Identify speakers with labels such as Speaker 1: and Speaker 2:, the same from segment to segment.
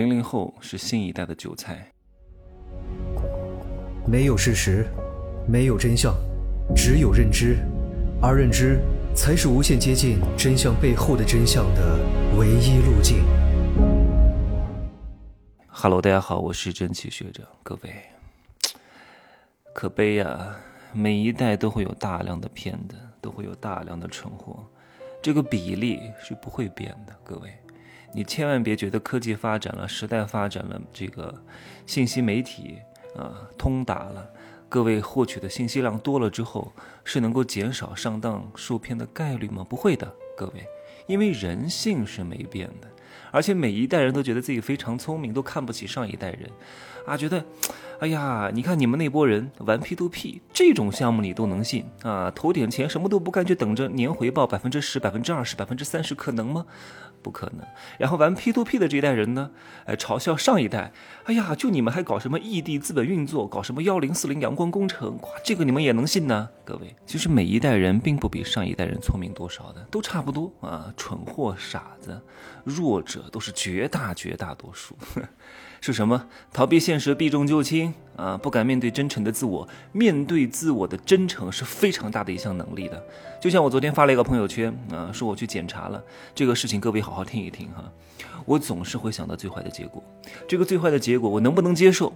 Speaker 1: 零零后是新一代的韭菜。
Speaker 2: 没有事实，没有真相，只有认知，而认知才是无限接近真相背后的真相的唯一路径。
Speaker 1: Hello，大家好，我是真奇学长。各位，可悲呀，每一代都会有大量的骗子，都会有大量的蠢货，这个比例是不会变的。各位。你千万别觉得科技发展了，时代发展了，这个信息媒体啊通达了，各位获取的信息量多了之后，是能够减少上当受骗的概率吗？不会的，各位，因为人性是没变的，而且每一代人都觉得自己非常聪明，都看不起上一代人，啊，觉得。哎呀，你看你们那波人玩 P to P 这种项目你都能信啊？投点钱什么都不干，就等着年回报百分之十、百分之二十、百分之三十，可能吗？不可能。然后玩 P to P 的这一代人呢，哎，嘲笑上一代。哎呀，就你们还搞什么异地资本运作，搞什么幺零四零阳光工程，哇，这个你们也能信呢？各位，其实每一代人并不比上一代人聪明多少的，都差不多啊。蠢货、傻子、弱者都是绝大绝大多数。是什么？逃避现实，避重就轻啊！不敢面对真诚的自我，面对自我的真诚是非常大的一项能力的。就像我昨天发了一个朋友圈啊，说我去检查了这个事情，各位好好听一听哈。我总是会想到最坏的结果，这个最坏的结果我能不能接受？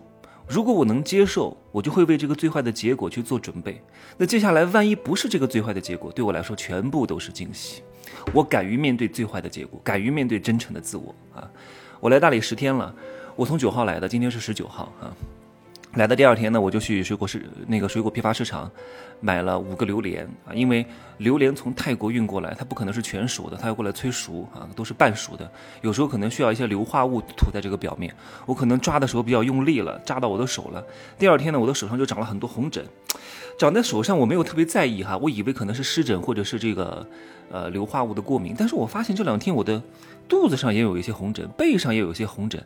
Speaker 1: 如果我能接受，我就会为这个最坏的结果去做准备。那接下来万一不是这个最坏的结果，对我来说全部都是惊喜。我敢于面对最坏的结果，敢于面对真诚的自我啊！我来大理十天了。我从九号来的，今天是十九号啊。来的第二天呢，我就去水果市那个水果批发市场买了五个榴莲啊，因为榴莲从泰国运过来，它不可能是全熟的，它要过来催熟啊，都是半熟的，有时候可能需要一些硫化物涂在这个表面，我可能抓的时候比较用力了，扎到我的手了。第二天呢，我的手上就长了很多红疹，长在手上我没有特别在意哈，我以为可能是湿疹或者是这个呃硫化物的过敏，但是我发现这两天我的。肚子上也有一些红疹，背上也有一些红疹，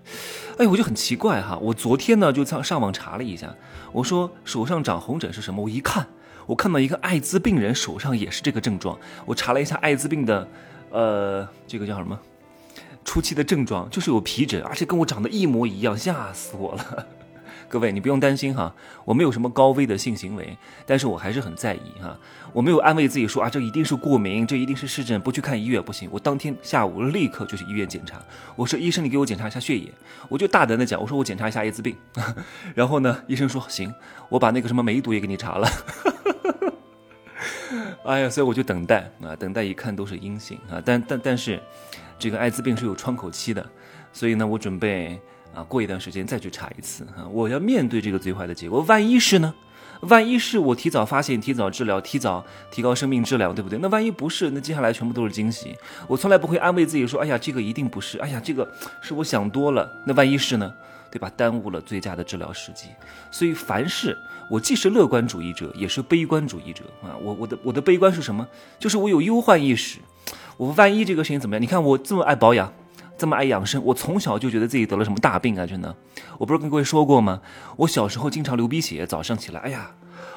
Speaker 1: 哎，我就很奇怪哈。我昨天呢就上上网查了一下，我说手上长红疹是什么？我一看，我看到一个艾滋病人手上也是这个症状。我查了一下艾滋病的，呃，这个叫什么？初期的症状就是有皮疹，而且跟我长得一模一样，吓死我了。各位，你不用担心哈，我没有什么高危的性行为，但是我还是很在意哈。我没有安慰自己说啊，这一定是过敏，这一定是湿疹，不去看医院不行。我当天下午立刻就去医院检查，我说医生，你给我检查一下血液。我就大胆的讲，我说我检查一下艾滋病。然后呢，医生说行，我把那个什么梅毒也给你查了。哎呀，所以我就等待啊，等待一看都是阴性啊，但但但是，这个艾滋病是有窗口期的，所以呢，我准备。啊，过一段时间再去查一次哈，我要面对这个最坏的结果。万一是呢？万一是我提早发现、提早治疗、提早提高生命质量，对不对？那万一不是，那接下来全部都是惊喜。我从来不会安慰自己说：“哎呀，这个一定不是。”哎呀，这个是我想多了。那万一是呢？对吧？耽误了最佳的治疗时机。所以凡事，我既是乐观主义者，也是悲观主义者啊。我我的我的悲观是什么？就是我有忧患意识。我万一这个事情怎么样？你看我这么爱保养。这么爱养生，我从小就觉得自己得了什么大病啊！真的，我不是跟各位说过吗？我小时候经常流鼻血，早上起来，哎呀，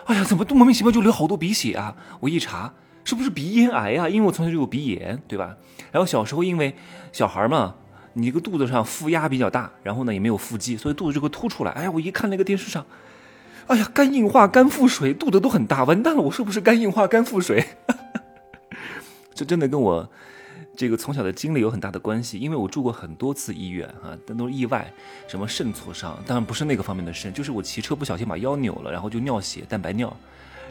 Speaker 1: 哎呀，怎么都莫名其妙就流好多鼻血啊？我一查，是不是鼻咽癌啊？因为我从小就有鼻炎，对吧？然后小时候因为小孩嘛，你这个肚子上负压比较大，然后呢也没有腹肌，所以肚子就会凸出来。哎呀，我一看那个电视上，哎呀，肝硬化、肝腹水，肚子都很大，完蛋了，我是不是肝硬化、肝腹水？这真的跟我。这个从小的经历有很大的关系，因为我住过很多次医院啊，但都是意外，什么肾挫伤，当然不是那个方面的肾，就是我骑车不小心把腰扭了，然后就尿血、蛋白尿，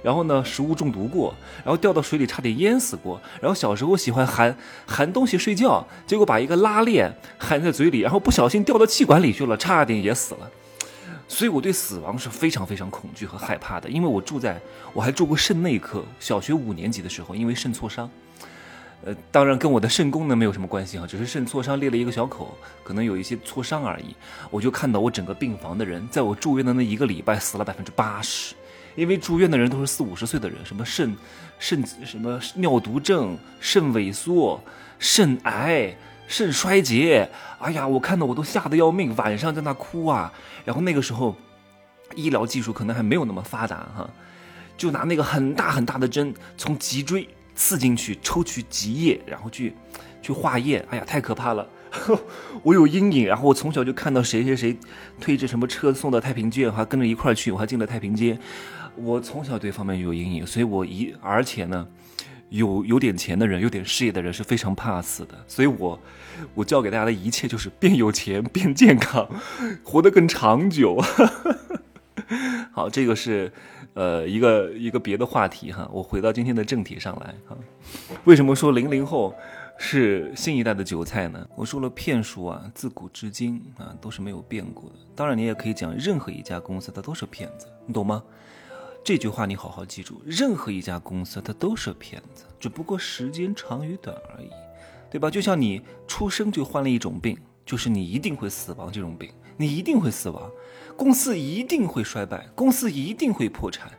Speaker 1: 然后呢食物中毒过，然后掉到水里差点淹死过，然后小时候喜欢含含东西睡觉，结果把一个拉链含在嘴里，然后不小心掉到气管里去了，差点也死了，所以我对死亡是非常非常恐惧和害怕的，因为我住在我还住过肾内科，小学五年级的时候，因为肾挫伤。呃，当然跟我的肾功能没有什么关系哈，只是肾挫伤裂了一个小口，可能有一些挫伤而已。我就看到我整个病房的人，在我住院的那一个礼拜死了百分之八十，因为住院的人都是四五十岁的人，什么肾肾什么尿毒症、肾萎缩、肾癌、肾衰竭，哎呀，我看到我都吓得要命，晚上在那哭啊。然后那个时候，医疗技术可能还没有那么发达哈，就拿那个很大很大的针从脊椎。刺进去抽取脊液，然后去去化验，哎呀，太可怕了！我有阴影。然后我从小就看到谁谁谁推着什么车送到太平间，还跟着一块儿去，我还进了太平间。我从小对方面有阴影，所以我一而且呢，有有点钱的人，有点事业的人是非常怕死的。所以我我教给大家的一切就是变有钱、变健康、活得更长久。好，这个是呃一个一个别的话题哈。我回到今天的正题上来哈。为什么说零零后是新一代的韭菜呢？我说了，骗术啊，自古至今啊都是没有变过的。当然，你也可以讲任何一家公司它都是骗子，你懂吗？这句话你好好记住，任何一家公司它都是骗子，只不过时间长与短而已，对吧？就像你出生就患了一种病，就是你一定会死亡这种病，你一定会死亡，公司一定会衰败，公司一定会破产，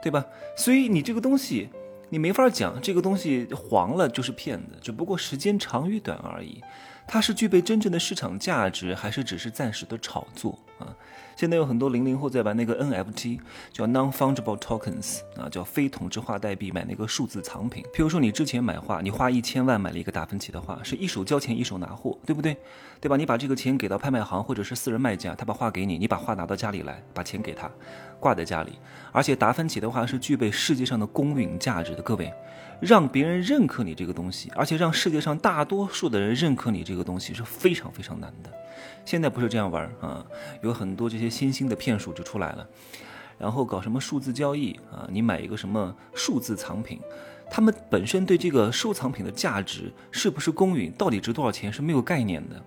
Speaker 1: 对吧？所以你这个东西你没法讲，这个东西黄了就是骗子，只不过时间长与短而已，它是具备真正的市场价值，还是只是暂时的炒作啊？现在有很多零零后在玩那个 NFT，叫 Non-Fungible Tokens 啊，叫非同质化代币，买那个数字藏品。譬如说，你之前买画，你花一千万买了一个达芬奇的画，是一手交钱一手拿货，对不对？对吧？你把这个钱给到拍卖行或者是私人卖家，他把画给你，你把画拿到家里来，把钱给他，挂在家里。而且达芬奇的画是具备世界上的公允价值的，各位，让别人认可你这个东西，而且让世界上大多数的人认可你这个东西是非常非常难的。现在不是这样玩啊，有很多这些新兴的骗术就出来了，然后搞什么数字交易啊，你买一个什么数字藏品，他们本身对这个收藏品的价值是不是公允，到底值多少钱是没有概念的。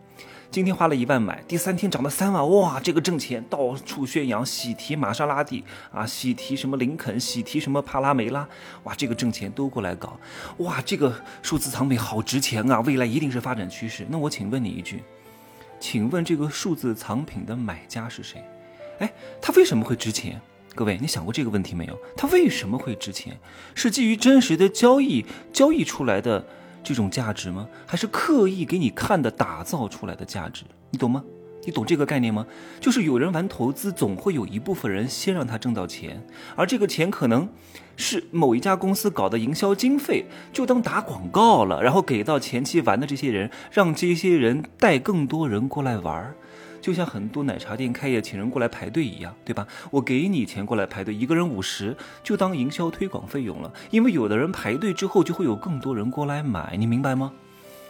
Speaker 1: 今天花了一万买，第三天涨到三万，哇，这个挣钱，到处宣扬，喜提玛莎拉蒂啊，喜提什么林肯，喜提什么帕拉梅拉，哇，这个挣钱都过来搞，哇，这个数字藏品好值钱啊，未来一定是发展趋势。那我请问你一句。请问这个数字藏品的买家是谁？哎，它为什么会值钱？各位，你想过这个问题没有？它为什么会值钱？是基于真实的交易交易出来的这种价值吗？还是刻意给你看的打造出来的价值？你懂吗？你懂这个概念吗？就是有人玩投资，总会有一部分人先让他挣到钱，而这个钱可能。是某一家公司搞的营销经费，就当打广告了，然后给到前期玩的这些人，让这些人带更多人过来玩就像很多奶茶店开业请人过来排队一样，对吧？我给你钱过来排队，一个人五十，就当营销推广费用了。因为有的人排队之后，就会有更多人过来买，你明白吗？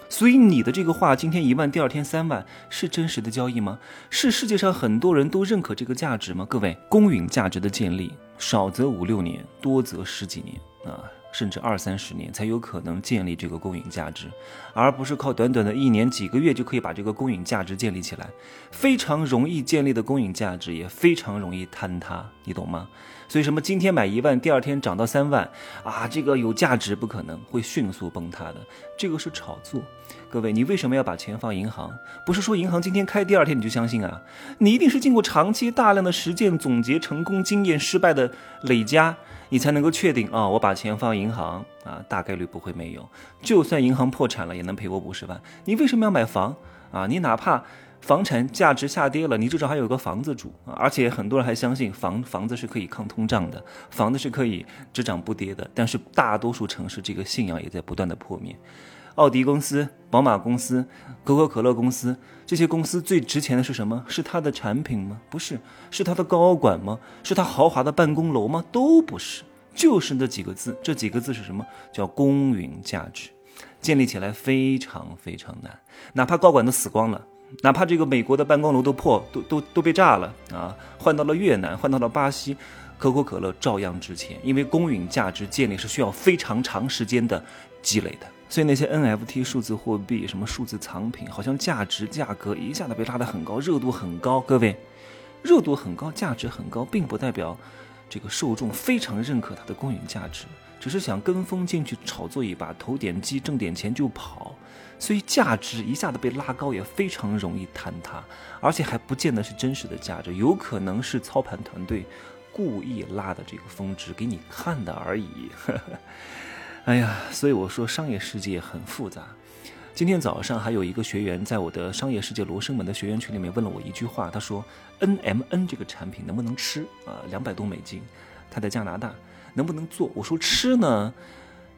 Speaker 1: 所以你的这个话今天一万，第二天三万，是真实的交易吗？是世界上很多人都认可这个价值吗？各位，公允价值的建立，少则五六年，多则十几年啊，甚至二三十年才有可能建立这个公允价值，而不是靠短短的一年几个月就可以把这个公允价值建立起来。非常容易建立的公允价值，也非常容易坍塌，你懂吗？所以什么今天买一万，第二天涨到三万啊？这个有价值不可能会迅速崩塌的，这个是炒作。各位，你为什么要把钱放银行？不是说银行今天开，第二天你就相信啊？你一定是经过长期大量的实践总结成功经验失败的累加，你才能够确定啊，我把钱放银行啊，大概率不会没有。就算银行破产了，也能赔我五十万。你为什么要买房啊？你哪怕。房产价值下跌了，你至少还有个房子住啊！而且很多人还相信房房子是可以抗通胀的，房子是可以只涨不跌的。但是大多数城市这个信仰也在不断的破灭。奥迪公司、宝马公司、可口可乐公司这些公司最值钱的是什么？是它的产品吗？不是，是它的高管吗？是它豪华的办公楼吗？都不是，就是那几个字。这几个字是什么？叫公允价值，建立起来非常非常难，哪怕高管都死光了。哪怕这个美国的办公楼都破，都都都被炸了啊！换到了越南，换到了巴西，可口可乐照样值钱，因为公允价值建立是需要非常长时间的积累的。所以那些 NFT 数字货币、什么数字藏品，好像价值价格一下子被拉得很高，热度很高。各位，热度很高，价值很高，并不代表这个受众非常认可它的公允价值，只是想跟风进去炒作一把，投点击挣点钱就跑。所以价值一下子被拉高也非常容易坍塌，而且还不见得是真实的价值，有可能是操盘团队故意拉的这个峰值给你看的而已。哎呀，所以我说商业世界很复杂。今天早上还有一个学员在我的商业世界罗生门的学员群里面问了我一句话，他说：“NMN 这个产品能不能吃啊？两百多美金，他在加拿大能不能做？”我说：“吃呢。”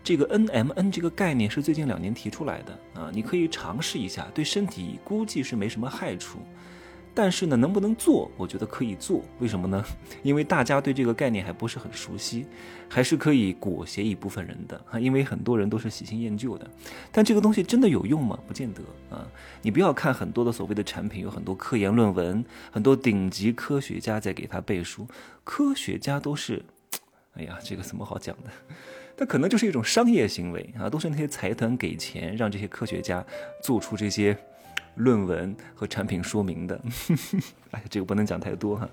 Speaker 1: 这个 N M N 这个概念是最近两年提出来的啊，你可以尝试一下，对身体估计是没什么害处。但是呢，能不能做？我觉得可以做。为什么呢？因为大家对这个概念还不是很熟悉，还是可以裹挟一部分人的啊。因为很多人都是喜新厌旧的。但这个东西真的有用吗？不见得啊。你不要看很多的所谓的产品，有很多科研论文，很多顶级科学家在给他背书。科学家都是，哎呀，这个怎么好讲的？它可能就是一种商业行为啊，都是那些财团给钱让这些科学家做出这些。论文和产品说明的，哎，这个不能讲太多哈。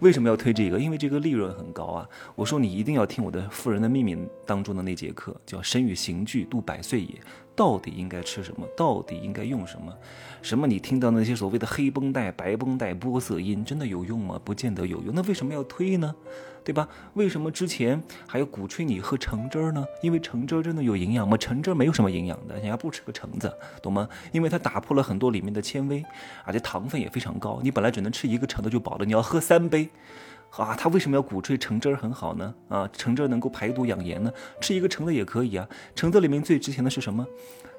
Speaker 1: 为什么要推这个？因为这个利润很高啊。我说你一定要听我的《富人的秘密》当中的那节课，叫“身与刑具，度百岁也”。到底应该吃什么？到底应该用什么？什么？你听到那些所谓的黑绷带、白绷带、玻色因，真的有用吗？不见得有用。那为什么要推呢？对吧？为什么之前还要鼓吹你喝橙汁儿呢？因为橙汁真的有营养吗？橙汁没有什么营养的，人家不吃个橙子，懂吗？因为它打破了很多里面的纤维，而且糖分也非常高。你本来只能吃吃一个橙子就饱了，你要喝三杯。啊，他为什么要鼓吹橙汁儿很好呢？啊，橙汁儿能够排毒养颜呢？吃一个橙子也可以啊。橙子里面最值钱的是什么？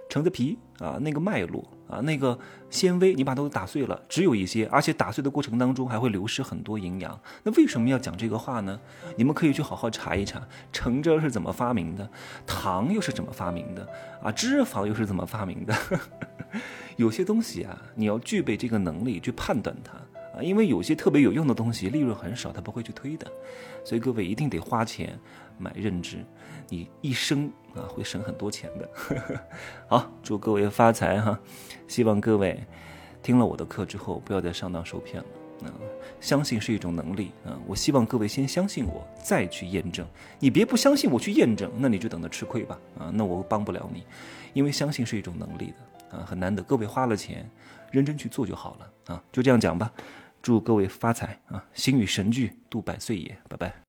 Speaker 1: 橙子皮啊，那个脉络啊，那个纤维，你把它都打碎了，只有一些，而且打碎的过程当中还会流失很多营养。那为什么要讲这个话呢？你们可以去好好查一查，橙汁是怎么发明的，糖又是怎么发明的啊，脂肪又是怎么发明的？有些东西啊，你要具备这个能力去判断它。因为有些特别有用的东西，利润很少，他不会去推的，所以各位一定得花钱买认知，你一生啊会省很多钱的。好，祝各位发财哈！希望各位听了我的课之后，不要再上当受骗了。啊，相信是一种能力啊！我希望各位先相信我，再去验证。你别不相信我去验证，那你就等着吃亏吧！啊，那我帮不了你，因为相信是一种能力的啊，很难得。各位花了钱，认真去做就好了啊！就这样讲吧。祝各位发财啊！心与神俱，度百岁也。拜拜。